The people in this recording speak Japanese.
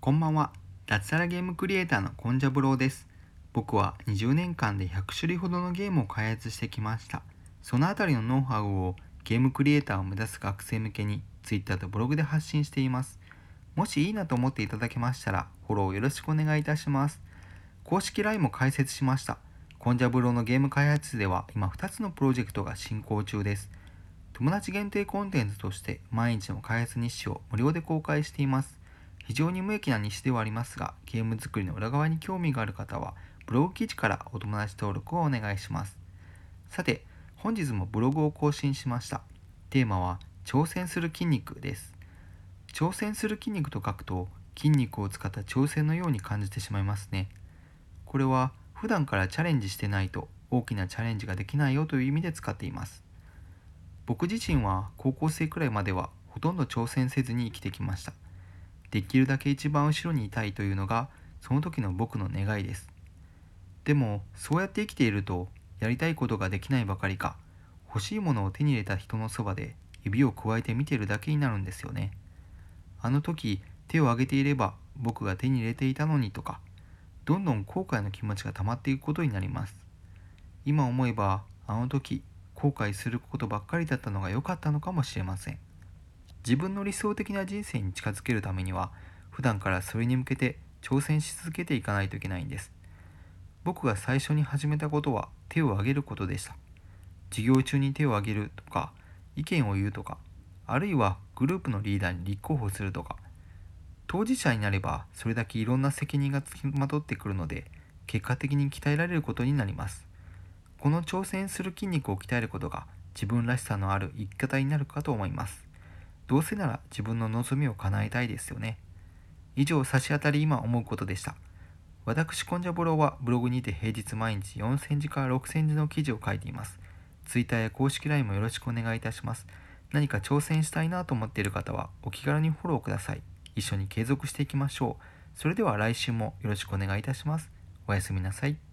こんばんは。脱サラゲームクリエイターのコンジャブローです。僕は20年間で100種類ほどのゲームを開発してきました。そのあたりのノウハウをゲームクリエイターを目指す学生向けに Twitter とブログで発信しています。もしいいなと思っていただけましたらフォローよろしくお願いいたします。公式 LINE も開設しました。コンジャブローのゲーム開発では今2つのプロジェクトが進行中です。友達限定コンテンツとして毎日の開発日誌を無料で公開しています。非常に無益な日誌ではありますが、ゲーム作りの裏側に興味がある方は、ブログ記事からお友達登録をお願いします。さて、本日もブログを更新しました。テーマは、挑戦する筋肉です。挑戦する筋肉と書くと、筋肉を使った挑戦のように感じてしまいますね。これは、普段からチャレンジしてないと大きなチャレンジができないよという意味で使っています。僕自身は高校生くらいまではほとんど挑戦せずに生きてきました。できるだけ一番後ろにいたいというのがその時の僕の願いです。でもそうやって生きているとやりたいことができないばかりか欲しいものを手に入れた人のそばで指を加えて見てるだけになるんですよね。あの時手を挙げていれば僕が手に入れていたのにとかどんどん後悔の気持ちが溜まっていくことになります。今思えばあの時後悔することばっかりだったのが良かったのかもしれません。自分の理想的な人生に近づけるためには普段からそれに向けて挑戦し続けていかないといけないんです。僕が最初に始めたことは手を挙げることでした。授業中に手を挙げるとか意見を言うとかあるいはグループのリーダーに立候補するとか。当事者になればそれだけいろんな責任がつきまとってくるので結果的に鍛えられることになります。この挑戦する筋肉を鍛えることが自分らしさのある生き方になるかと思います。どうせなら自分の望みを叶えたいですよね。以上、差し当たり今思うことでした。私、コンジャボロはブログにて平日毎日4000字から6000字の記事を書いています。Twitter や公式 LINE もよろしくお願いいたします。何か挑戦したいなと思っている方はお気軽にフォローください。一緒に継続していきましょう。それでは来週もよろしくお願いいたします。おやすみなさい。